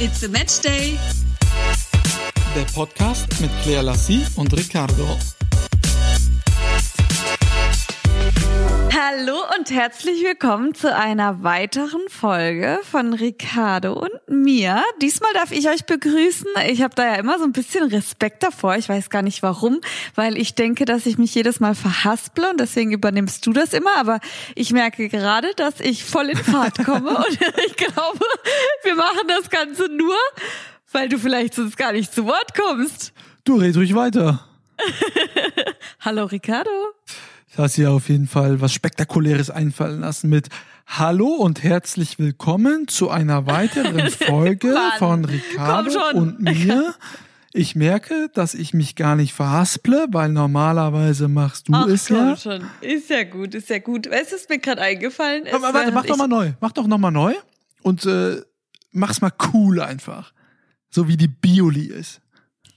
It's a Match Day. Der Podcast mit Claire Lassie und Ricardo. Hallo und herzlich willkommen zu einer weiteren Folge von Ricardo und mir. Diesmal darf ich euch begrüßen. Ich habe da ja immer so ein bisschen Respekt davor. Ich weiß gar nicht warum, weil ich denke, dass ich mich jedes Mal verhasple und deswegen übernimmst du das immer. Aber ich merke gerade, dass ich voll in Fahrt komme und ich glaube, wir machen das Ganze nur, weil du vielleicht sonst gar nicht zu Wort kommst. Du red ruhig weiter. Hallo Ricardo. Du hast dir auf jeden Fall was Spektakuläres einfallen lassen mit Hallo und herzlich willkommen zu einer weiteren Folge von Ricardo und mir. Ich merke, dass ich mich gar nicht verhasple, weil normalerweise machst du Ach, es ja. schon. Ist ja gut, ist ja gut. Weißt du, was mir gerade eingefallen ist? Aber warte, mach doch mal neu. Mach doch noch mal neu und äh, mach's mal cool einfach. So wie die Bioli ist.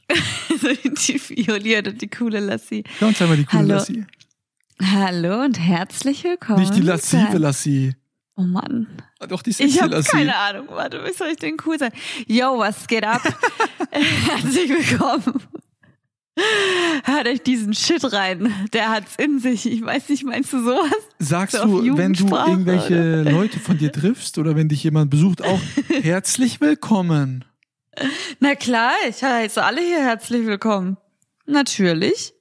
die violierte, die coole Lassie. Ja, zeig mal die coole Hallo. Lassie. Hallo und herzlich willkommen. Nicht die lassive Lassie. Oh Mann. Doch, die Ich habe keine Ahnung. Warte, wie soll ich denn cool sein? Yo, was geht ab? herzlich willkommen. Hört euch diesen Shit rein. Der hat's in sich. Ich weiß nicht, meinst du sowas? Sagst So du, wenn du irgendwelche Leute von dir triffst oder wenn dich jemand besucht, auch herzlich willkommen. Na klar, ich heiße alle hier herzlich willkommen. Natürlich.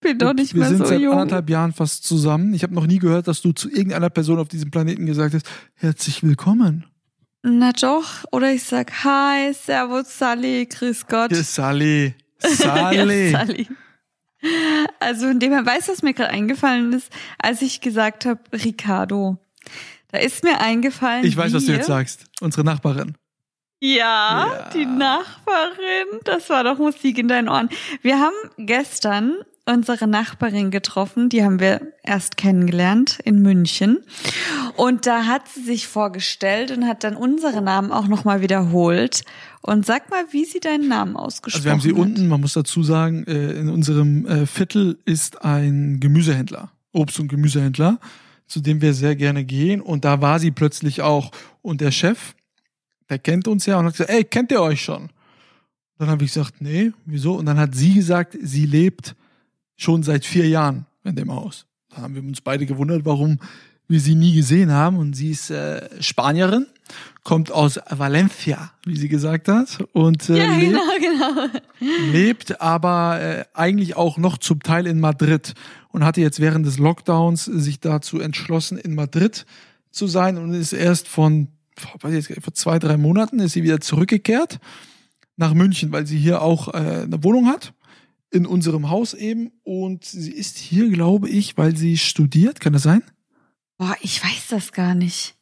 Bin doch nicht Wir mehr sind so seit jung. anderthalb Jahren fast zusammen. Ich habe noch nie gehört, dass du zu irgendeiner Person auf diesem Planeten gesagt hast, herzlich willkommen. Na doch, oder ich sag Hi, Servus, Sally, Grüß Gott. Hier ist Sally. Ja, Sally. Sally. Also in dem weiß, was mir gerade eingefallen ist, als ich gesagt habe, Ricardo. Da ist mir eingefallen. ich weiß, was du wie- jetzt sagst. Unsere Nachbarin. Ja, Ja. die Nachbarin. Das war doch Musik in deinen Ohren. Wir haben gestern unsere Nachbarin getroffen. Die haben wir erst kennengelernt in München. Und da hat sie sich vorgestellt und hat dann unsere Namen auch nochmal wiederholt. Und sag mal, wie sie deinen Namen ausgesprochen Also wir haben sie hat. unten, man muss dazu sagen, äh, in unserem äh, Viertel ist ein Gemüsehändler, Obst- und Gemüsehändler, zu dem wir sehr gerne gehen. Und da war sie plötzlich auch. Und der Chef, der kennt uns ja und hat gesagt, ey, kennt ihr euch schon? Dann habe ich gesagt, nee, wieso? Und dann hat sie gesagt, sie lebt schon seit vier Jahren in dem Haus. Da haben wir uns beide gewundert, warum wir sie nie gesehen haben. Und sie ist äh, Spanierin, kommt aus Valencia, wie sie gesagt hat. Und äh, Ja, lebt genau, genau. lebt aber äh, eigentlich auch noch zum Teil in Madrid und hatte jetzt während des Lockdowns sich dazu entschlossen, in Madrid zu sein und ist erst von, jetzt, vor zwei, drei Monaten ist sie wieder zurückgekehrt nach München, weil sie hier auch äh, eine Wohnung hat, in unserem Haus eben und sie ist hier, glaube ich, weil sie studiert, kann das sein? Boah, ich weiß das gar nicht.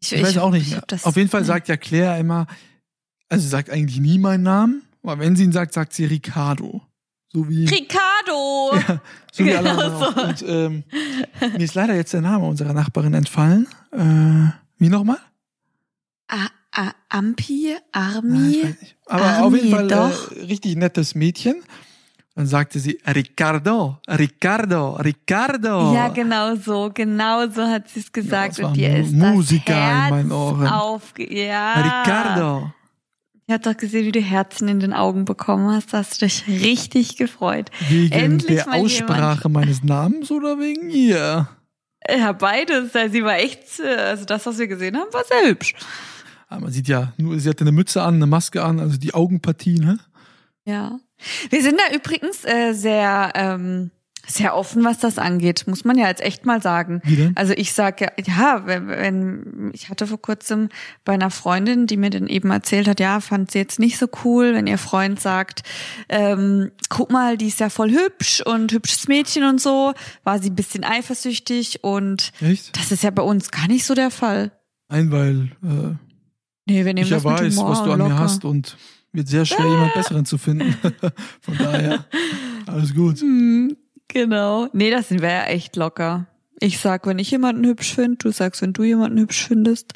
Ich, weiß auch nicht ich hab das- Auf jeden Fall sagt ja Claire immer, also sie sagt eigentlich nie meinen Namen, aber wenn sie ihn sagt, sagt sie Ricardo. So wie Ricardo! Ja, so wie alle Genau anderen so. auch. Und ähm, mir ist leider jetzt der Name unserer Nachbarin entfallen. Äh, wie nochmal? A A Ampi? Ja, Armi? nicht. Aber Armi, auf jeden Fall doch. Äh, richtig nettes Mädchen. Dann sagte sie, Ricardo, Ricardo, Ricardo. Ja, genau so, genau so hat sie es gesagt. war und Mu- ist Musiker das Herz in meinen Ohren. Aufge ja. Ricardo. Ich hab doch gesehen, wie du Herzen in den Augen bekommen hast. Da hast du dich richtig gefreut. Wegen Endlich der Aussprache meines Namens oder wegen ihr? Ja, beides. Ja, Sie war echt, äh, also das, was wir gesehen haben, war sehr hübsch. Aber man sieht ja, nur sie hatte eine Mütze an, eine Maske an, also die Augenpartie, ne? Ja. Wir sind da übrigens äh, sehr, ähm, sehr offen, was das angeht, muss man ja jetzt echt mal sagen. Also ich sage ja, ja, wenn, wenn ich hatte vor kurzem bei einer Freundin, die mir dann eben erzählt hat, ja, fand sie jetzt nicht so cool, wenn ihr Freund sagt, ähm, guck mal, die ist ja voll hübsch und hübsches Mädchen und so, war sie ein bisschen eifersüchtig und Echt? das ist ja bei uns gar nicht so der Fall. Nein, weil äh, Nee, wir nehmen ich ja das mit weiß, was du an mir locker. hast und wird sehr schwer, jemand Besseren zu finden. Von daher, alles gut. Hm, genau. Nee, das sind wir ja echt locker. Ich sag, wenn ich jemanden hübsch finde, du sagst, wenn du jemanden hübsch findest.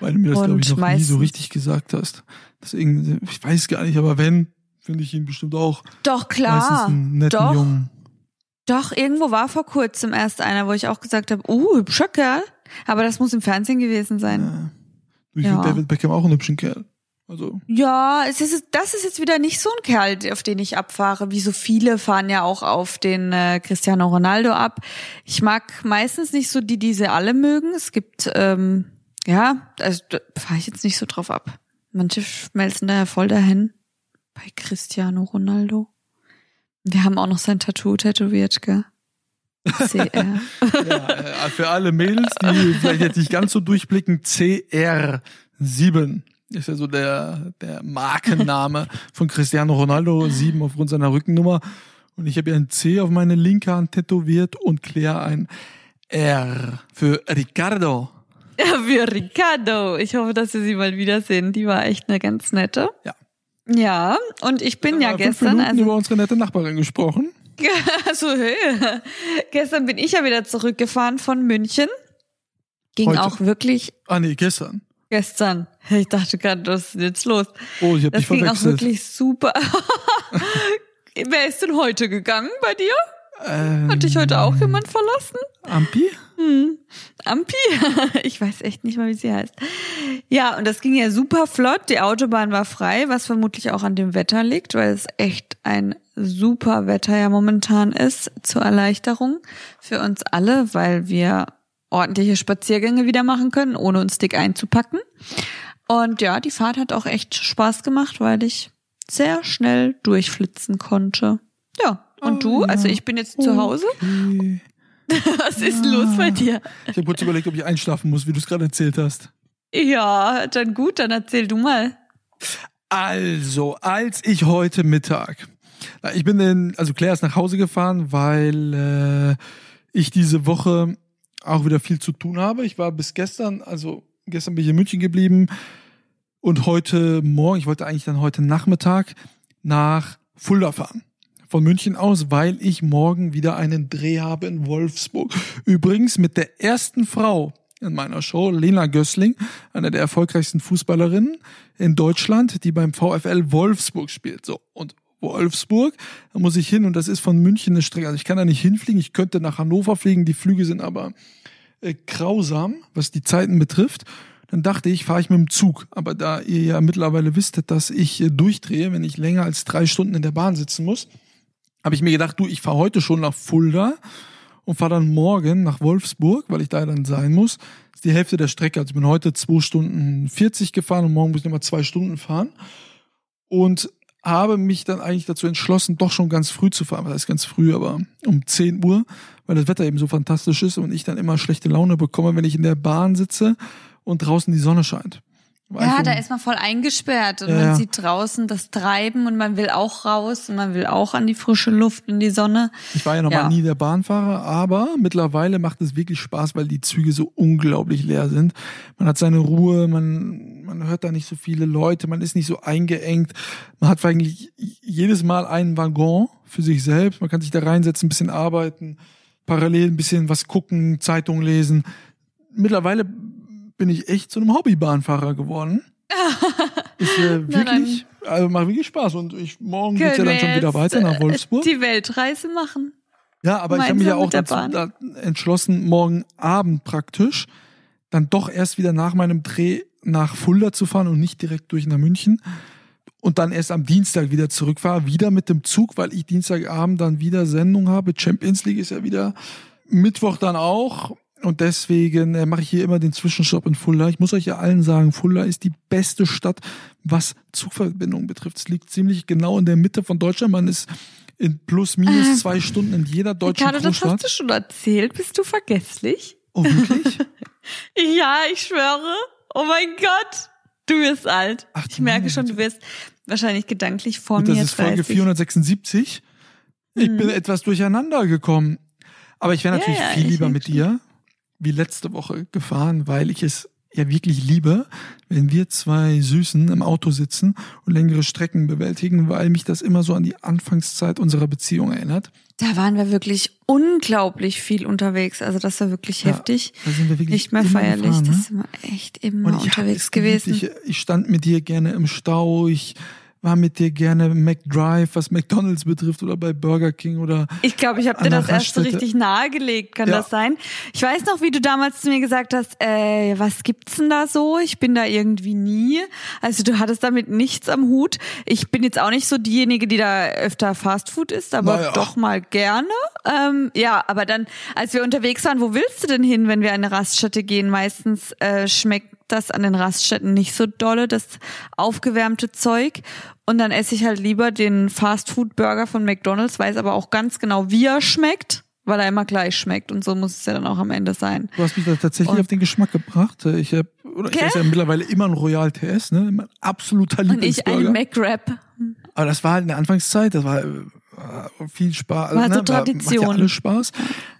Weil du mir das, glaube ich, noch nie so richtig gesagt hast. Deswegen, ich weiß gar nicht, aber wenn, finde ich ihn bestimmt auch Doch, klar. Doch. Jungen. Doch, irgendwo war vor kurzem erst einer, wo ich auch gesagt habe, uh, hübscher Kerl. Aber das muss im Fernsehen gewesen sein. Ja. Ich Ja. finde David Beckham auch einen hübschen Kerl. Also Ja, es ist, das ist jetzt wieder nicht so ein Kerl, auf den ich abfahre, wie so viele fahren ja auch auf den äh, Cristiano Ronaldo ab. Ich mag meistens nicht so die, die sie alle mögen. Es gibt, ähm, ja, also da fahre ich jetzt nicht so drauf ab. Manche schmelzen da ja voll dahin. Bei Cristiano Ronaldo. Wir haben auch noch sein Tattoo tätowiert, gell? CR. ja, äh, für alle Mädels, die vielleicht jetzt nicht ganz so durchblicken, CR7 ist ja so der, der Markenname von Cristiano Ronaldo, 7 aufgrund seiner Rückennummer. Und ich habe ja ein C auf meine linke Hand tätowiert und Claire ein R für Ricardo. Ja, für Ricardo. Ich hoffe, dass wir sie mal wiedersehen. Die war echt eine ganz nette. Ja. Ja, und ich bin ja Wir haben gestern, Minuten also über unsere nette Nachbarin gesprochen. also hey, gestern bin ich ja wieder zurückgefahren von München. Ging Heute. auch wirklich Ah nee, gestern. gestern. Ich dachte gerade, was ist jetzt los? Oh, ich habe Das dich ging auch verwechselt. wirklich super. Wer ist denn heute gegangen bei dir? Ähm, Hat dich heute auch jemand verlassen? Ampi? Hm. Ampi? Ich weiß echt nicht mal, wie sie heißt. Ja, und das ging ja super flott. Die Autobahn war frei, was vermutlich auch an dem Wetter liegt, weil es echt ein super Wetter ja momentan ist zur Erleichterung für uns alle, weil wir ordentliche Spaziergänge wieder machen können, ohne uns dick einzupacken. Und ja, die Fahrt hat auch echt Spaß gemacht, weil ich sehr schnell durchflitzen konnte. Ja, und Oh, du? ja. Also ich bin jetzt zu Hause. Okay. Was ist los bei dir? Ich habe kurz überlegt, ob ich einschlafen muss, wie du es gerade erzählt hast. Ja, dann gut, dann erzähl du mal. Also, als ich heute Mittag, ich bin in, also Claire ist nach Hause gefahren, weil äh, ich diese Woche auch wieder viel zu tun habe. Ich war bis gestern, also gestern bin ich in München geblieben und heute Morgen, ich wollte eigentlich dann heute Nachmittag nach Fulda fahren. Von München aus, weil ich morgen wieder einen Dreh habe in Wolfsburg. Übrigens mit der ersten Frau in meiner Show, Lena Gößling, eine der erfolgreichsten Fußballerinnen in Deutschland, die beim VfL Wolfsburg spielt. So, und Wolfsburg, da muss ich hin und das ist von München eine Strecke. Also ich kann da nicht hinfliegen, ich könnte nach Hannover fliegen, die Flüge sind aber äh, grausam, was die Zeiten betrifft. Dann dachte ich, fahre ich mit dem Zug. Aber da ihr ja mittlerweile wisstet, dass ich äh, durchdrehe, wenn ich länger als drei Stunden in der Bahn sitzen muss, habe ich mir gedacht, du, ich fahre heute schon nach Fulda und fahre dann morgen nach Wolfsburg, weil ich da dann sein muss. Das ist die Hälfte der Strecke. Also ich bin heute zwei Stunden 40 gefahren und morgen muss ich nochmal zwei Stunden fahren. Und habe mich dann eigentlich dazu entschlossen, doch schon ganz früh zu fahren. Was heißt ganz früh, aber um 10 Uhr, weil das Wetter eben so fantastisch ist und ich dann immer schlechte Laune bekomme, wenn ich in der Bahn sitze und draußen die Sonne scheint. Ja, da ist man voll eingesperrt und Ja, man sieht draußen das Treiben und man will auch raus und man will auch an die frische Luft in die Sonne. Ich war ja noch Ja. mal nie der Bahnfahrer, aber mittlerweile macht es wirklich Spaß, weil die Züge so unglaublich leer sind. Man hat seine Ruhe, man, man hört da nicht so viele Leute, man ist nicht so eingeengt. Man hat eigentlich jedes Mal einen Waggon für sich selbst. Man kann sich da reinsetzen, ein bisschen arbeiten, parallel ein bisschen was gucken, Zeitung lesen. Mittlerweile bin ich echt zu einem Hobbybahnfahrer geworden. Ist äh, Na wirklich, also macht wirklich Spaß. Und ich, morgen geht's ja dann schon wieder weiter nach äh, Wolfsburg. Die Weltreise machen. Ja, aber ich habe mich ja auch dazu da entschlossen, morgen Abend praktisch dann doch erst wieder nach meinem Dreh nach Fulda zu fahren und nicht direkt durch nach München. Und dann erst am Dienstag wieder zurückfahre, wieder mit dem Zug, weil ich Dienstagabend dann wieder Sendung habe. Champions League ist ja wieder Mittwoch dann auch. Und deswegen äh, mache ich hier immer den Zwischenstopp in Fulda. Ich muss euch ja allen sagen, Fulda ist die beste Stadt, was Zugverbindungen betrifft. Es liegt ziemlich genau in der Mitte von Deutschland. Man ist in plus minus zwei Stunden in jeder deutschen Ricardo, das Großstadt. hast du schon erzählt. Bist du vergesslich? Oh, wirklich? Ja, ich schwöre. Oh mein Gott. Du wirst alt. Ach, ich merke meine schon, du wirst wahrscheinlich gedanklich vor Und mir das ist Folge 30. 476. Ich Mhm. bin etwas durcheinander gekommen. Aber ich wäre Ja, natürlich ja, viel ich lieber mit dir wie letzte Woche gefahren, weil ich es ja wirklich liebe, wenn wir zwei Süßen im Auto sitzen und längere Strecken bewältigen, weil mich das immer so an die Anfangszeit unserer Beziehung erinnert. Da waren wir wirklich unglaublich viel unterwegs. Also das war wirklich Ja, heftig. Da sind wir wirklich Nicht mehr feierlich. Gefahren, ne? Das sind wir echt immer unterwegs gewesen. Ich, ich stand mit dir gerne im Stau. Ich war mit dir gerne McDrive, was McDonalds betrifft oder bei Burger King oder. Ich glaube, ich habe dir das erst so richtig nahegelegt, kann ja. das sein? Ich weiß noch, wie du damals zu mir gesagt hast, äh, was gibt's denn da so? Ich bin da irgendwie nie. Also du hattest damit nichts am Hut. Ich bin jetzt auch nicht so diejenige, die da öfter Fastfood isst, aber naja. doch mal gerne. Ähm, ja, aber dann, als wir unterwegs waren, wo willst du denn hin, wenn wir an eine Raststätte gehen? Meistens äh, schmeckt das an den Raststätten nicht so dolle, das aufgewärmte Zeug. Und dann esse ich halt lieber den Fastfood-Burger von McDonalds, weiß aber auch ganz genau, wie er schmeckt, weil er immer gleich schmeckt. Und so muss es ja dann auch am Ende sein. Du hast mich da tatsächlich und auf den Geschmack gebracht. Ich habe oder okay. ich esse ja mittlerweile immer ein Royal TS, ne? Mein absoluter Lieblingsburger. Und ich einen McWrap. Aber das war halt in der Anfangszeit, das war äh, viel Spaß. War ne? so Tradition. Macht ja alles Spaß.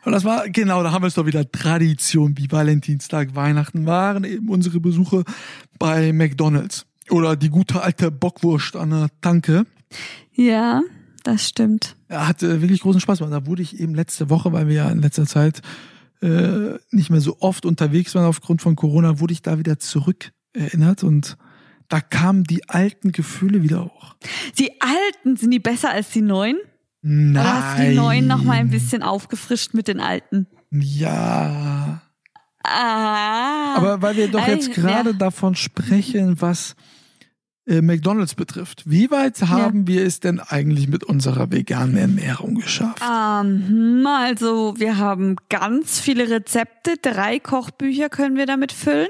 Und das war, genau, da haben wir es doch wieder Tradition, wie Valentinstag, Weihnachten waren eben unsere Besuche bei McDonalds. Oder die gute alte Bockwurst an der Tanke. Ja, das stimmt. Er hatte wirklich großen Spaß. Und da wurde ich eben letzte Woche, weil wir ja in letzter Zeit äh, nicht mehr so oft unterwegs waren aufgrund von Corona, wurde ich da wieder zurück erinnert und da kamen die alten Gefühle wieder hoch. Die alten, sind die besser als die neuen? Nein. Oder hast du die neuen noch mal ein bisschen aufgefrischt mit den alten? Ja. Ah. Aber weil wir doch jetzt gerade ja. davon sprechen, was äh, McDonalds betrifft. Wie weit haben ja. wir es denn eigentlich mit unserer veganen Ernährung geschafft? Ähm, also wir haben ganz viele Rezepte, drei Kochbücher können wir damit füllen.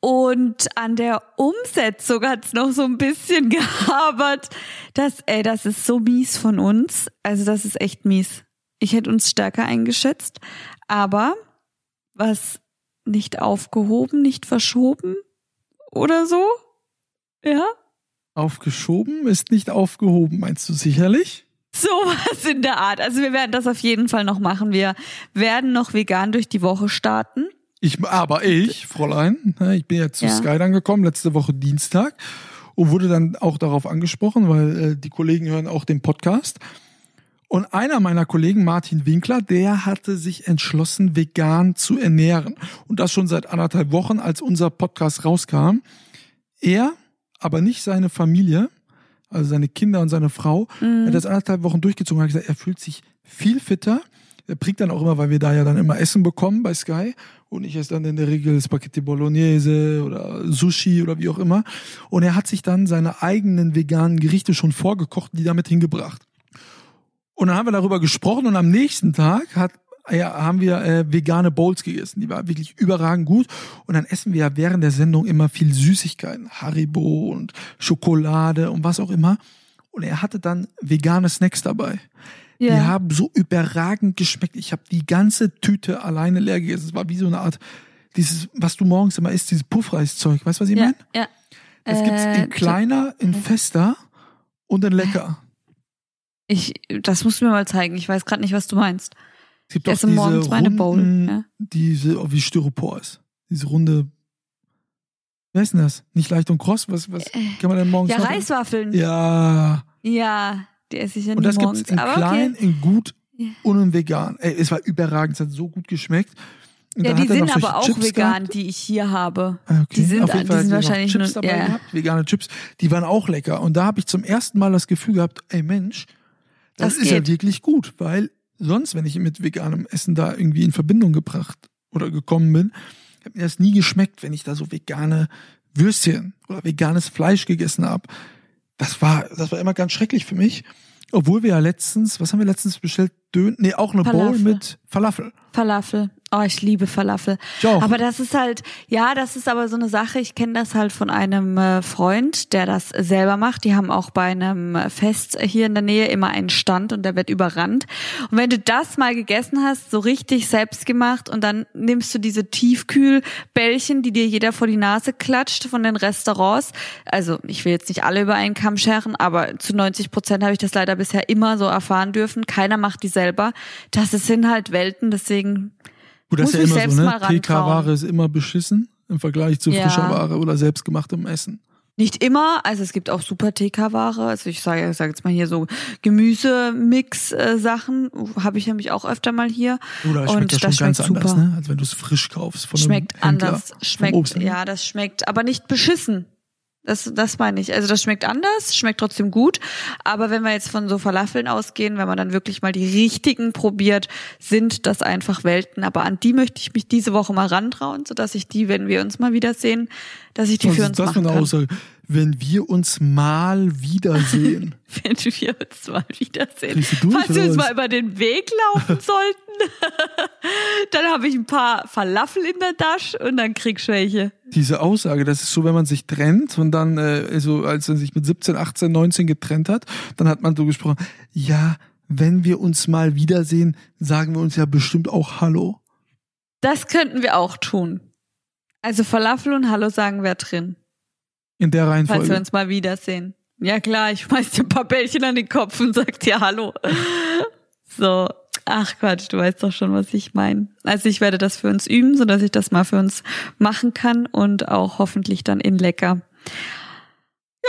Und an der Umsetzung hat es noch so ein bisschen gehabert. Das, ey, das ist so mies von uns. Also das ist echt mies. Ich hätte uns stärker eingeschätzt. Aber was nicht aufgehoben, nicht verschoben oder so? Ja? Aufgeschoben ist nicht aufgehoben, meinst du sicherlich? Sowas in der Art. Also wir werden das auf jeden Fall noch machen. Wir werden noch vegan durch die Woche starten. Ich, aber ich, Fräulein, ne, ich bin jetzt zu ja. Sky dann gekommen, letzte Woche Dienstag und wurde dann auch darauf angesprochen, weil äh, die Kollegen hören auch den Podcast. Und einer meiner Kollegen, Martin Winkler, der hatte sich entschlossen, vegan zu ernähren. Und das schon seit anderthalb Wochen, als unser Podcast rauskam. Er, aber nicht seine Familie, also seine Kinder und seine Frau, mhm. hat das anderthalb Wochen durchgezogen und hat gesagt, er fühlt sich viel fitter. Er bringt dann auch immer, weil wir da ja dann immer Essen bekommen bei Sky und ich esse dann in der Regel Spaghetti Bolognese oder Sushi oder wie auch immer. Und er hat sich dann seine eigenen veganen Gerichte schon vorgekocht, die damit hingebracht. Und dann haben wir darüber gesprochen und am nächsten Tag hat ja, haben wir äh, vegane Bowls gegessen. Die war wirklich überragend gut. Und dann essen wir ja während der Sendung immer viel Süßigkeiten. Haribo und Schokolade und was auch immer. Und er hatte dann vegane Snacks dabei. Ja. Die haben so überragend geschmeckt. Ich habe die ganze Tüte alleine leer gegessen. Es war wie so eine Art, dieses, was du morgens immer isst, dieses Puffreiszeug. Weißt du, was ich ja, meine? Ja. Das gibt's in äh, kleiner, in fester und in lecker. Ich, das musst du mir mal zeigen. Ich weiß gerade nicht, was du meinst. Es gibt auch diese morgens meine Bowl. Ja. Diese, oh, wie Styropor ist. Diese runde, Wer ist denn das? Nicht leicht und kross? Was, was äh, kann man denn morgens Ja? Reiswaffeln. Ja. Ja. Die esse ich ja Und das morgens. gibt's in Aber klein, okay. in gut und in vegan. Ey, es war überragend, es hat so gut geschmeckt. Und ja, die sind aber auch Chips vegan, gehabt. die ich hier habe. Ah, Okay. Die sind, Auf jeden die Fall hat sind wahrscheinlich Chips nur, dabei ja. gehabt, vegane Chips. Die waren auch lecker. Und da habe ich zum ersten Mal das Gefühl gehabt, ey Mensch, das, Das ist ja wirklich gut, weil sonst, wenn ich mit veganem Essen da irgendwie in Verbindung gebracht oder gekommen bin, hat mir das nie geschmeckt, wenn ich da so vegane Würstchen oder veganes Fleisch gegessen habe. Das war, das war immer ganz schrecklich für mich. Obwohl wir ja letztens, was haben wir letztens bestellt? Dön, nee, auch eine Bowl Falafel. mit Falafel. Falafel. Oh, ich liebe Falafel. Auch. Aber das ist halt, ja, das ist aber so eine Sache. Ich kenne das halt von einem äh, Freund, der das selber macht. Die haben auch bei einem Fest hier in der Nähe immer einen Stand und der wird überrannt. Und wenn du das mal gegessen hast, so richtig selbst gemacht und dann nimmst du diese Tiefkühlbällchen, die dir jeder vor die Nase klatscht von den Restaurants. Also ich will jetzt nicht alle über einen Kamm scheren, aber zu 90 Prozent habe ich das leider bisher immer so erfahren dürfen. Keiner macht die selber. Das sind halt Welten, deswegen Gut, das ist ja immer selbst so, ne? TK-Ware ist immer beschissen im Vergleich zu Ja. frischer Ware oder selbstgemachtem Essen. Nicht immer, also es gibt auch super TK-Ware. Also ich sage sag jetzt mal hier so Gemüsemix-Sachen, habe ich nämlich auch öfter mal hier. Oder das schmeckt Und ja schon das ganz schmeckt anders, super. ne? Als wenn du es frisch kaufst von Schmeckt einem Händler, anders, schmeckt, ja, das schmeckt, aber nicht beschissen. Das, das meine ich. Also das schmeckt anders, schmeckt trotzdem gut. Aber wenn wir jetzt von so Falafeln ausgehen, wenn man dann wirklich mal die richtigen probiert, sind das einfach Welten. Aber an die möchte ich mich diese Woche mal rantrauen, sodass ich die, wenn wir uns mal wiedersehen, dass ich die Was für ist uns das für machen eine kann. Aussage? Wenn wir uns mal wiedersehen. Wenn wir uns mal wiedersehen. Kriegst du Falls wir uns mal über den Weg laufen sollten, dann habe ich ein paar Falafel in der Tasche und dann krieg ich welche. Diese Aussage, das ist so, wenn man sich trennt und dann, äh, so als man sich mit 17, 18, 19 getrennt hat, dann hat man so gesprochen, ja, wenn wir uns mal wiedersehen, sagen wir uns ja bestimmt auch Hallo. Das könnten wir auch tun. Also Falafel und Hallo sagen wir drin. In der Falls wir Reihenfolge. uns mal wiedersehen. Ja klar, ich schmeiß dir ein paar Bällchen an den Kopf und sag dir Hallo. So, ach Quatsch, du weißt doch schon, was ich meine. Also ich werde das für uns üben, so dass ich das mal für uns machen kann und auch hoffentlich dann in lecker.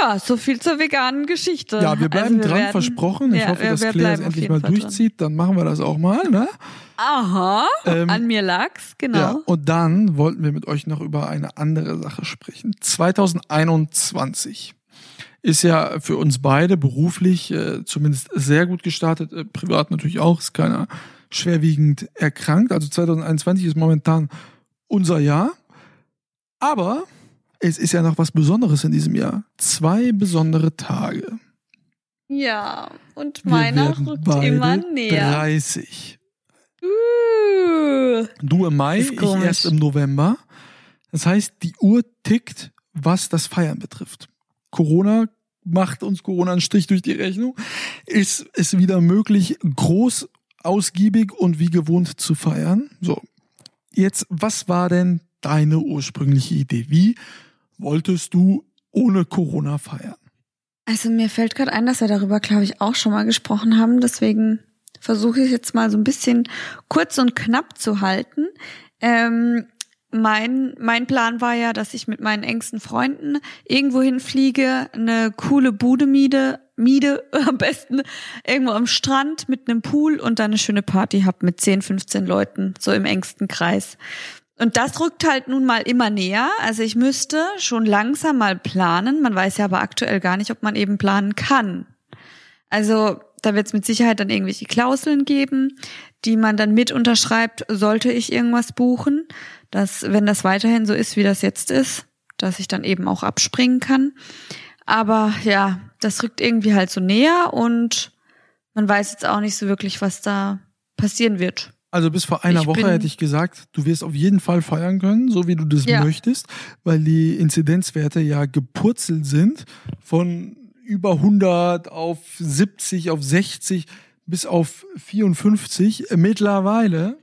Ja, so viel zur veganen Geschichte. Ja, wir bleiben Also dran, werden- versprochen. Ich Ja, hoffe, wir- dass wir Claire es endlich mal Fall dran. durchzieht, dann machen wir das auch mal, ne? Aha, Ähm, an mir lag's, genau. Ja, und dann wollten wir mit euch noch über eine andere Sache sprechen. 2021 ist ja für uns beide beruflich äh, zumindest sehr gut gestartet, äh, privat natürlich auch, ist keiner schwerwiegend erkrankt. Also 2021 ist momentan unser Jahr. Aber es ist ja noch was Besonderes in diesem Jahr. Zwei besondere Tage. Ja, und meiner rückt immer näher. 30. Uh. Du im Mai, ich erst im November. Das heißt, die Uhr tickt, was das Feiern betrifft. Corona macht uns Corona einen Strich durch die Rechnung. Ist es wieder möglich, groß, ausgiebig und wie gewohnt zu feiern? So. Jetzt, was war denn deine ursprüngliche Idee? Wie wolltest du ohne Corona feiern? Also mir fällt gerade ein, dass wir darüber, glaube ich, auch schon mal gesprochen haben. Deswegen versuche ich jetzt mal so ein bisschen kurz und knapp zu halten. Ähm, mein, mein Plan war ja, dass ich mit meinen engsten Freunden irgendwo hinfliege, eine coole Bude miede, miede am besten irgendwo am Strand mit einem Pool und dann eine schöne Party hab mit 10, 15 Leuten, so im engsten Kreis. Und das rückt halt nun mal immer näher. Also ich müsste schon langsam mal planen. Man weiß ja aber aktuell gar nicht, ob man eben planen kann. Also da wird es mit Sicherheit dann irgendwelche Klauseln geben, die man dann mit unterschreibt, sollte ich irgendwas buchen. Dass, wenn das weiterhin so ist, wie das jetzt ist, dass ich dann eben auch abspringen kann. Aber ja, das rückt irgendwie halt so näher und man weiß jetzt auch nicht so wirklich, was da passieren wird. Also bis vor einer Ich Woche hätte ich gesagt, du wirst auf jeden Fall feiern können, so wie du das Ja. möchtest, weil die Inzidenzwerte ja gepurzelt sind von über 100 auf 70, auf 60 bis auf 54. Mittlerweile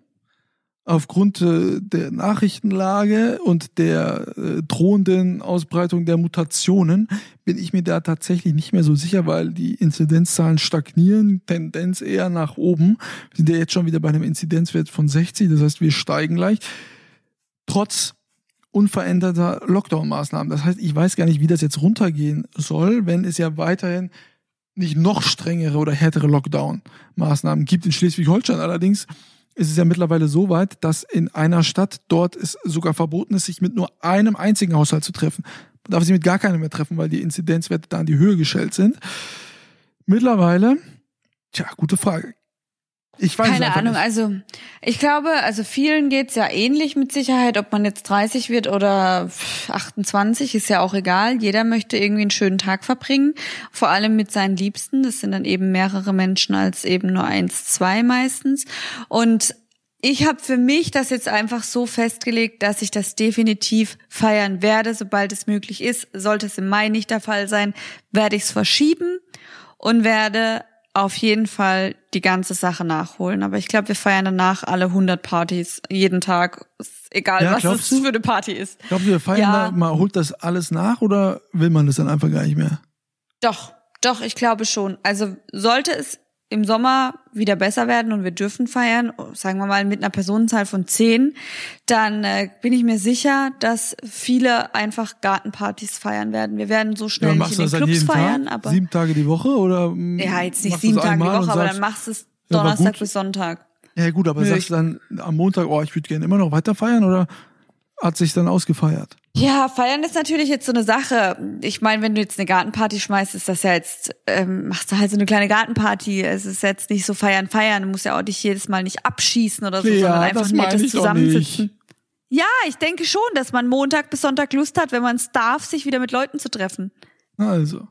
aufgrund äh, der Nachrichtenlage und der äh, drohenden Ausbreitung der Mutationen bin ich mir da tatsächlich nicht mehr so sicher, weil die Inzidenzzahlen stagnieren, Tendenz eher nach oben. Wir sind ja jetzt schon wieder bei einem Inzidenzwert von 60, das heißt, wir steigen leicht. Trotz unveränderter Lockdown-Maßnahmen. Das heißt, ich weiß gar nicht, wie das jetzt runtergehen soll, wenn es ja weiterhin nicht noch strengere oder härtere Lockdown-Maßnahmen gibt. In Schleswig-Holstein allerdings ist es ja mittlerweile so weit, dass in einer Stadt dort es sogar verboten ist, sich mit nur einem einzigen Haushalt zu treffen. Man darf sich mit gar keinem mehr treffen, weil die Inzidenzwerte da in die Höhe gestellt sind. Mittlerweile, tja, gute Frage. Ich weiß Keine Ahnung, nicht. also ich glaube, also vielen geht's ja ähnlich mit Sicherheit, ob man jetzt 30 wird oder 28, ist ja auch egal. Jeder möchte irgendwie einen schönen Tag verbringen, vor allem mit seinen Liebsten. Das sind dann eben mehrere Menschen als eben nur eins, zwei meistens. Und ich habe für mich das jetzt einfach so festgelegt, dass ich das definitiv feiern werde, sobald es möglich ist. Sollte es im Mai nicht der Fall sein, werde ich es verschieben und werde auf jeden Fall die ganze Sache nachholen. Aber ich glaube, wir feiern danach alle 100 Partys jeden Tag, egal Ja, was glaubst es du? für eine Party ist. Glaubt ihr, wir feiern Ja. da mal, holt das alles nach oder will man das dann einfach gar nicht mehr? Doch, doch, ich glaube schon. Also sollte es im Sommer wieder besser werden und wir dürfen feiern, sagen wir mal mit einer Personenzahl von zehn, dann äh, bin ich mir sicher, dass viele einfach Gartenpartys feiern werden. Wir werden so schnell Ja, nicht in den dann Clubs feiern, Tag? aber Sieben Tage die Woche oder? mm, ja, jetzt nicht sieben Tage die Woche, aber dann machst du es Ja, Donnerstag gut. bis Sonntag. Ja gut, aber Nö, sagst du dann am Montag, oh, ich würde gerne immer noch weiter feiern oder hat sich dann ausgefeiert. Ja, feiern ist natürlich jetzt so eine Sache. Ich meine, wenn du jetzt eine Gartenparty schmeißt, ist das ja jetzt, ähm, machst du halt so eine kleine Gartenparty. Es ist jetzt nicht so feiern, feiern. Du musst ja auch dich jedes Mal nicht abschießen oder so, Ja, sondern einfach nettes Zusammensitzen. Ja, ich denke schon, dass man Montag bis Sonntag Lust hat, wenn man es darf, sich wieder mit Leuten zu treffen. Also,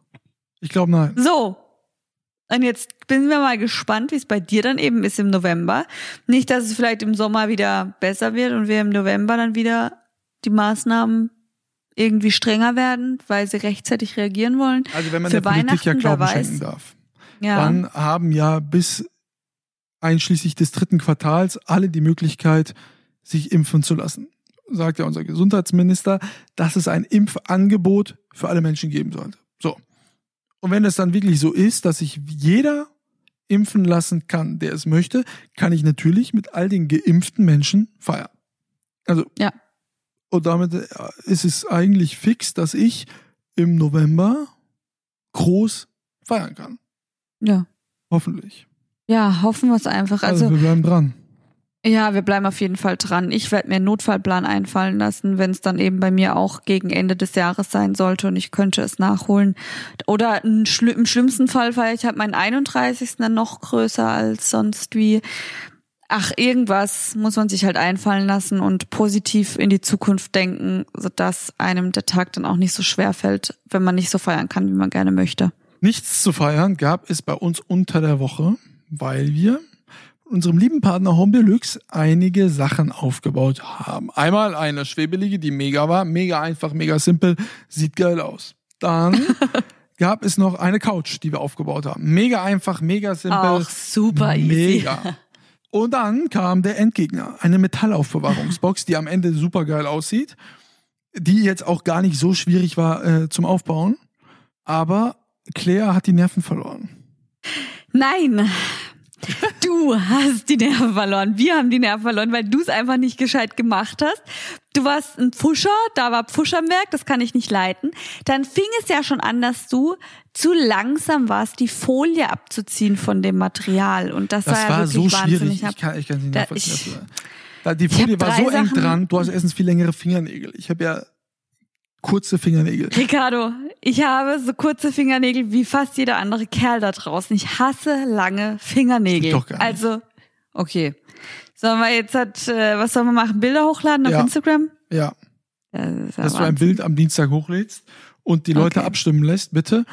ich glaube nein. So. Und jetzt bin wir mal gespannt, wie es bei dir dann eben ist im November. Nicht, dass es vielleicht im Sommer wieder besser wird und wir im November dann wieder die Maßnahmen irgendwie strenger werden, weil sie rechtzeitig reagieren wollen. Also wenn man Für der Politik ja Glauben weiß. schenken darf. Ja. Dann haben ja bis einschließlich des dritten Quartals alle die Möglichkeit, sich impfen zu lassen. Sagt ja unser Gesundheitsminister, dass es ein Impfangebot für alle Menschen geben sollte. Und wenn es dann wirklich so ist, dass sich jeder impfen lassen kann, der es möchte, kann ich natürlich mit all den geimpften Menschen feiern. Also. Ja. Und damit äh, ist es eigentlich fix, dass ich im November groß feiern kann. ja. Hoffentlich. Ja, hoffen wir es einfach. Also, Also, wir bleiben dran. Ja, wir bleiben auf jeden Fall dran. Ich werde mir einen Notfallplan einfallen lassen, wenn es dann eben bei mir auch gegen Ende des Jahres sein sollte und ich könnte es nachholen. Oder im, schli im schlimmsten Fall feiere ich halt meinen 31. dann noch größer als sonst wie. Ach, irgendwas muss man sich halt einfallen lassen und positiv in die Zukunft denken, sodass einem der Tag dann auch nicht so schwer fällt, wenn man nicht so feiern kann, wie man gerne möchte. Nichts zu feiern gab es bei uns unter der Woche, weil wir unserem lieben Partner Home Deluxe einige Sachen aufgebaut haben. Einmal eine Schwebelige, die mega war, mega einfach, mega simpel, sieht geil aus. Dann gab es noch eine Couch, die wir aufgebaut haben. Mega einfach, mega simpel. Auch super easy. Mega. Und dann kam der Endgegner, eine Metallaufbewahrungsbox, die am Ende super geil aussieht, die jetzt auch gar nicht so schwierig war äh, zum Aufbauen. Aber Claire hat die Nerven verloren. Nein. Du hast die Nerven verloren. Wir haben die Nerven verloren, weil du es einfach nicht gescheit gemacht hast. Du warst ein Pfuscher, da war Pfusch am Werk, das kann ich nicht leiten. Dann fing es ja schon an, dass du zu langsam warst, die Folie abzuziehen von dem Material. Und das, Das war ja war wirklich so wahnsinnig. schwierig. Ich hab- Ich kann, ich kann nicht Da- nachvollziehen. ich- Da, die hab Folie war so eng Sachen- dran. Du hast erstens viel längere Fingernägel. Ich habe ja kurze Fingernägel. Ricardo, ich habe so kurze Fingernägel wie fast jeder andere Kerl da draußen. Ich hasse lange Fingernägel. Doch gar nicht. Also, okay. Sollen wir jetzt halt, äh, was sollen wir machen? Bilder hochladen auf Ja. Instagram? Ja, Das ja dass du ein. Bild am Dienstag hochlädst und die Leute Okay. abstimmen lässt, bitte,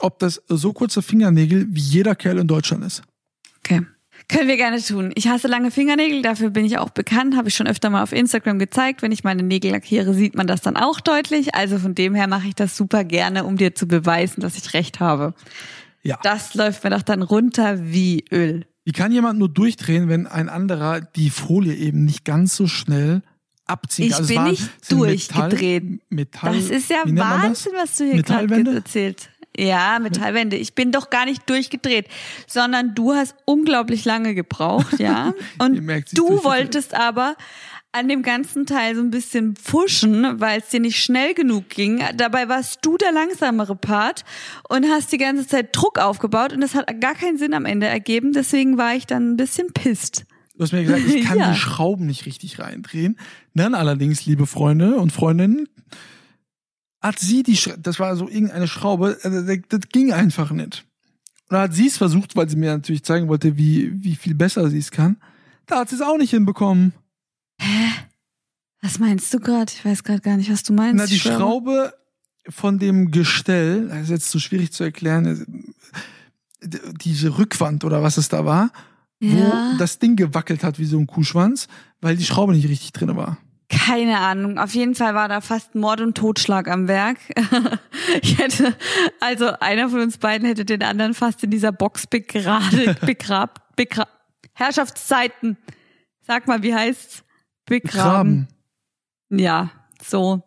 ob das so kurze Fingernägel wie jeder Kerl in Deutschland ist. Okay. Können wir gerne tun. Ich hasse lange Fingernägel, dafür bin ich auch bekannt, habe ich schon öfter mal auf Instagram gezeigt. Wenn ich meine Nägel lackiere, sieht man das dann auch deutlich. Also von dem her mache ich das super gerne, um dir zu beweisen, dass ich recht habe. Ja. Das läuft mir doch dann runter wie Öl. Wie kann jemand nur durchdrehen, wenn ein anderer die Folie eben nicht ganz so schnell abzieht? Ich Also bin war- nicht durchgedreht. Metall, Metall, Das ist ja? Wahnsinn, was du hier gerade erzählt. Ja, Metallwände. Ich bin doch gar nicht durchgedreht, sondern du hast unglaublich lange gebraucht, ja. Und du wolltest aber an dem ganzen Teil so ein bisschen pfuschen, weil es dir nicht schnell genug ging. Dabei warst du der langsamere Part und hast die ganze Zeit Druck aufgebaut und das hat gar keinen Sinn am Ende ergeben. Deswegen war ich dann ein bisschen pisst. Du hast mir gesagt, ich kann Ja. die Schrauben nicht richtig reindrehen. Dann allerdings, liebe Freunde und Freundinnen, hat sie die, Sch das war so irgendeine Schraube, äh, das, das ging einfach nicht. Und dann hat sie es versucht, weil sie mir natürlich zeigen wollte, wie, wie viel besser sie es kann. Da hat sie es auch nicht hinbekommen. Was meinst du gerade? Ich weiß gerade gar nicht, was du meinst. Na, die. Schraube von dem Gestell, das ist jetzt so schwierig zu erklären, diese Rückwand oder was es da war, Ja. wo das Ding gewackelt hat wie so ein Kuhschwanz, weil die Schraube nicht richtig drin war. Keine Ahnung. Auf jeden Fall war da fast Mord und Totschlag am Werk. Ich hätte, also einer von uns beiden hätte den anderen fast in dieser Box begradet, begrabt, begra Herrschaftszeiten. Sag mal, wie heißt's? Begraben. Graben. Ja, so.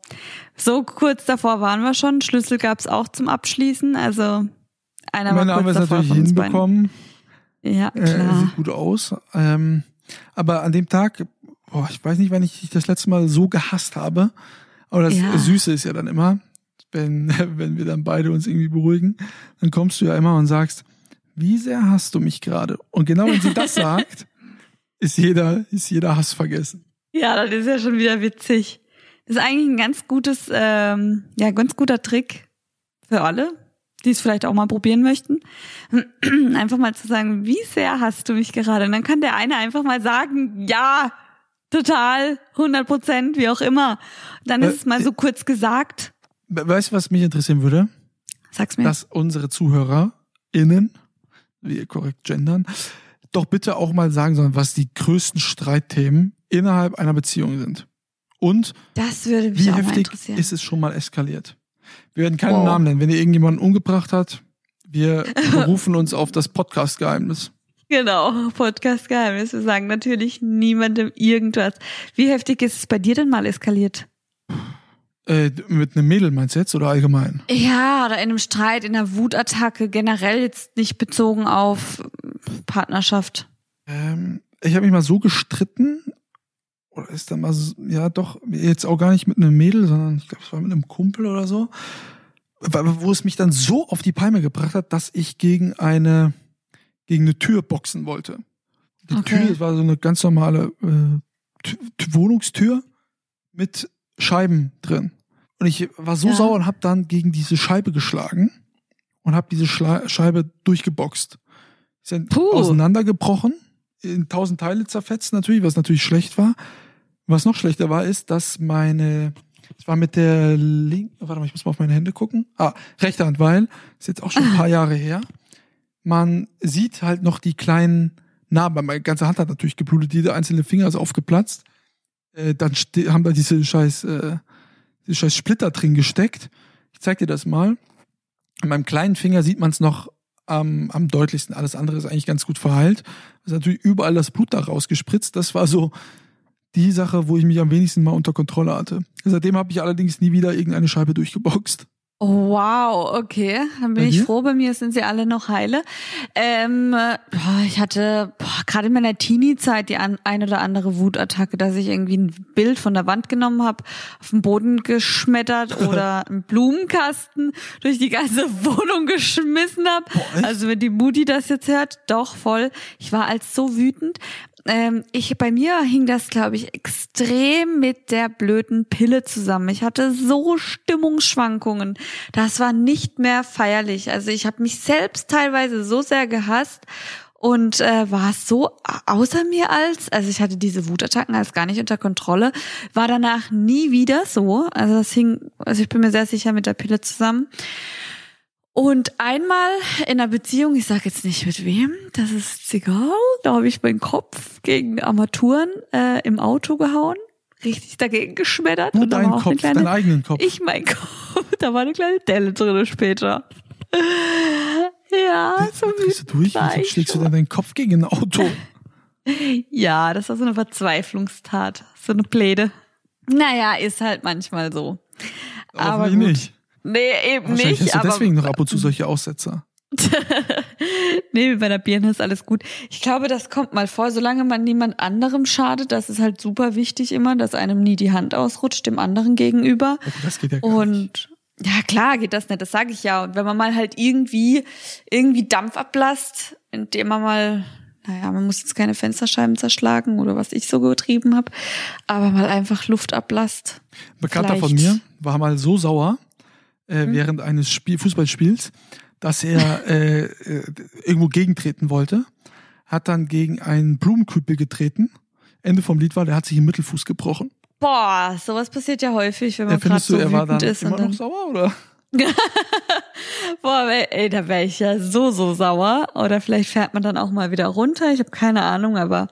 So kurz davor waren wir schon. Schlüssel gab's auch zum Abschließen. Also einer Am war haben kurz es davor natürlich von uns beiden. hinbekommen. Ja, Äh, klar. sieht gut aus. Ähm, aber an dem Tag, boah, ich weiß nicht, wann ich dich das letzte Mal so gehasst habe. Aber das Ja. Süße ist ja dann immer, wenn, wenn wir dann beide uns irgendwie beruhigen, dann kommst du ja immer und sagst, wie sehr hasst du mich gerade? Und genau wenn sie das sagt, ist jeder, ist jeder Hass vergessen. Ja, das ist ja schon wieder witzig. ist eigentlich ein ganz gutes, ähm, ja, ganz guter Trick für alle, die es vielleicht auch mal probieren möchten. Einfach mal zu sagen, wie sehr hast du mich gerade? Und dann kann der eine einfach mal sagen, ja, total, 100 Prozent, wie auch immer. Dann ist es mal so kurz gesagt. Weißt du, was mich interessieren würde? Sag's mir. Dass unsere ZuhörerInnen, wie korrekt gendern, doch bitte auch mal sagen sollen, was die größten Streitthemen innerhalb einer Beziehung sind. Und das würde mich wie heftig ist es schon mal eskaliert. Wir werden keinen Wow. Namen nennen. Wenn ihr irgendjemanden umgebracht hat, wir berufen uns auf das Podcast-Geheimnis. Genau, Podcast-Geheimnis. Wir sagen natürlich niemandem irgendwas. Wie heftig ist es bei dir denn mal eskaliert? Äh, mit einem Mädel meinst du jetzt oder allgemein? Ja, oder in einem Streit, in einer Wutattacke, generell jetzt nicht bezogen auf Partnerschaft. Ähm, ich habe mich mal so gestritten, oder ist dann mal, so, ja doch, jetzt auch gar nicht mit einem Mädel, sondern ich glaube, es war mit einem Kumpel oder so, wo es mich dann so auf die Palme gebracht hat, dass ich gegen eine, gegen eine Tür boxen wollte. Die Okay. Tür, das war so eine ganz normale äh, Wohnungstür mit Scheiben drin. Und ich war so Ja. sauer und habe dann gegen diese Scheibe geschlagen und habe diese Schla Scheibe durchgeboxt. Ist dann Puh. auseinandergebrochen, in tausend Teile zerfetzt natürlich, was natürlich schlecht war. Was noch schlechter war, ist, dass meine, es war mit der linken, warte mal, ich muss mal auf meine Hände gucken. Ah, rechte Hand, weil, ist jetzt auch schon ein paar Jahre her. Man sieht halt noch die kleinen Narben, meine ganze Hand hat natürlich geblutet, jeder einzelne Finger ist aufgeplatzt. Äh, dann haben da diese scheiß, äh, diese scheiß Splitter drin gesteckt. Ich zeig dir das mal. An meinem kleinen Finger sieht man es noch am, am deutlichsten. Alles andere ist eigentlich ganz gut verheilt. Es ist natürlich überall das Blut da rausgespritzt. Das war so die Sache, wo ich mich am wenigsten mal unter Kontrolle hatte. Seitdem habe ich allerdings nie wieder irgendeine Scheibe durchgeboxt. Wow, okay. Dann bin ich dir? froh, bei mir sind sie alle noch heile. Ähm, äh, boah, ich hatte boah, gerade in meiner Teenie-Zeit die an, ein oder andere Wutattacke, dass ich irgendwie ein Bild von der Wand genommen habe, auf den Boden geschmettert oder einen Blumenkasten durch die ganze Wohnung geschmissen habe. Also wenn die Mutti das jetzt hört, doch voll. Ich war als so wütend. Ähm, ich, bei mir hing das, glaube ich, extrem mit der blöden Pille zusammen. Ich hatte so Stimmungsschwankungen. Das war nicht mehr feierlich. Also ich habe mich selbst teilweise so sehr gehasst und äh, war so außer mir als, also ich hatte diese Wutattacken als gar nicht unter Kontrolle, war danach nie wieder so. Also das hing, also ich bin mir sehr sicher mit der Pille zusammen. Und einmal in einer Beziehung, ich sage jetzt nicht mit wem, das ist egal, da habe ich meinen Kopf gegen Armaturen äh, im Auto gehauen, richtig dagegen geschmettert. Und war deinen Kopf, kleine, deinen eigenen Kopf. Ich mein Kopf, da war eine kleine Delle drin später. Ja, so Drehst du durch? Wieso schlägst du denn deinen Kopf gegen ein Auto? Ja, das war so eine Verzweiflungstat, so eine Pläde. Naja, ist halt manchmal so. Aber Hoffentlich gut. nicht. Nee, eben nicht. hast du aber deswegen noch ab und zu solche Aussetzer. nee, mit meiner Birne ist alles gut. Ich glaube, das kommt mal vor, solange man niemand anderem schadet, das ist halt super wichtig immer, dass einem nie die Hand ausrutscht, dem anderen gegenüber. Oh, das geht ja gar nicht. Und ja, klar geht das nicht, das sage ich ja. Und wenn man mal halt irgendwie, irgendwie Dampf ablasst, indem man mal, naja, man muss jetzt keine Fensterscheiben zerschlagen oder was ich so getrieben habe, aber mal einfach Luft ablasst. Ein Bekannter von mir war mal so sauer äh, Hm? während eines Spiel Fußballspiels, dass er äh, äh, irgendwo gegentreten wollte, hat dann gegen einen Blumenkübel getreten. Ende vom Lied war, der hat sich im Mittelfuß gebrochen. Boah, sowas passiert ja häufig, wenn man gerade du, so er war dann ist. immer dann, noch sauer oder? boah, ey, da wäre ich ja so, so sauer. Oder vielleicht fährt man dann auch mal wieder runter. Ich habe keine Ahnung, aber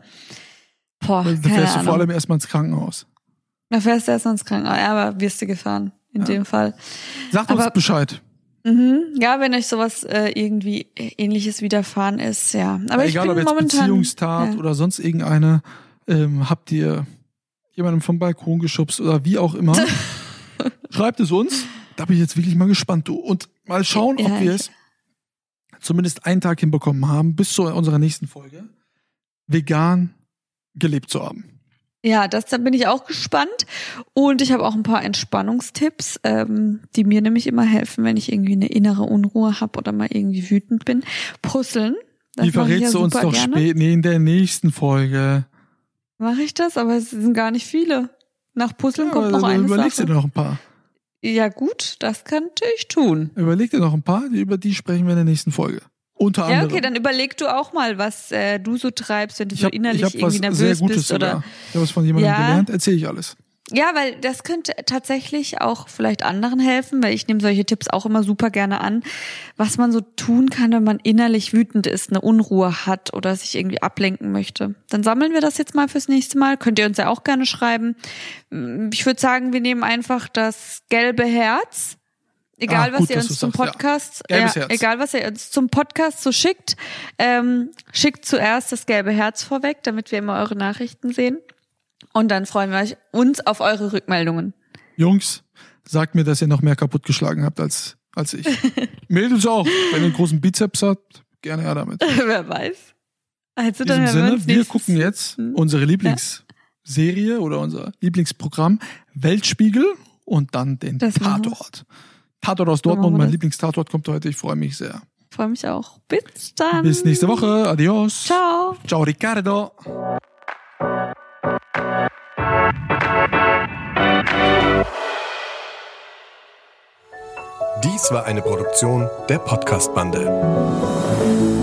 boah, Da fährst du Ahnung. vor allem erstmal ins Krankenhaus. Da fährst du erst ins Krankenhaus. Ja, aber wirst du gefahren, in Ja. dem Fall. Sag uns Aber- Bescheid. Mhm. Ja, wenn euch sowas äh, irgendwie ähnliches widerfahren ist, ja. Aber ich Egal bin ob jetzt momentan, Beziehungstat ja. oder sonst irgendeine, ähm, habt ihr jemanden vom Balkon geschubst oder wie auch immer. Schreibt es uns. Da bin ich jetzt wirklich mal gespannt, du. Und mal schauen, Ja, ob wir ich- es zumindest einen Tag hinbekommen haben, bis zu unserer nächsten Folge, vegan gelebt zu haben. Ja, das da bin ich auch gespannt. Und ich habe auch ein paar Entspannungstipps, ähm, die mir nämlich immer helfen, wenn ich irgendwie eine innere Unruhe habe oder mal irgendwie wütend bin. Puzzeln. Das Die verrätst ja du uns doch gerne. spät, nee, in der nächsten Folge. Mache ich das? Aber es sind gar nicht viele. Nach Puzzeln Ja, kommt noch eine überlegst du Sache. dir noch ein paar. Ja gut, das könnte ich tun. Überleg dir noch ein paar, über die sprechen wir in der nächsten Folge. Unter Ja, anderem. okay, dann überleg du auch mal, was äh, du so treibst, wenn du ich so innerlich hab irgendwie sehr nervös Gutes bist oder. sogar. Ich habe was von jemandem Ja. gelernt, erzähle ich alles. Ja, weil das könnte tatsächlich auch vielleicht anderen helfen, weil ich nehme solche Tipps auch immer super gerne an, was man so tun kann, wenn man innerlich wütend ist, eine Unruhe hat oder sich irgendwie ablenken möchte. Dann sammeln wir das jetzt mal fürs nächste Mal. Könnt ihr uns ja auch gerne schreiben. Ich würde sagen, wir nehmen einfach das gelbe Herz. Egal, Ah, was gut, ihr dass uns zum sagst, ja. Podcast, ja, Herz. egal was ihr uns zum Podcast so schickt, ähm, schickt zuerst das gelbe Herz vorweg, damit wir immer eure Nachrichten sehen. Und dann freuen wir uns auf eure Rückmeldungen. Jungs, sagt mir, dass ihr noch mehr kaputtgeschlagen habt als, als ich. Mädels auch. Wenn ihr einen großen Bizeps habt, gerne her damit. Wer weiß. Also In dann diesem hören wir Sinne, wir nächstes- gucken jetzt unsere Lieblingsserie oder unser Lieblingsprogramm Weltspiegel und dann den Das machen wir. Tatort. Aus Dortmund, mein. Lieblingstatort kommt heute. Ich freue mich sehr. Freue mich auch. Bis dann. Bis nächste Woche. Adios. Ciao. Ciao, Riccardo. Dies war eine Produktion der Podcast-Bande.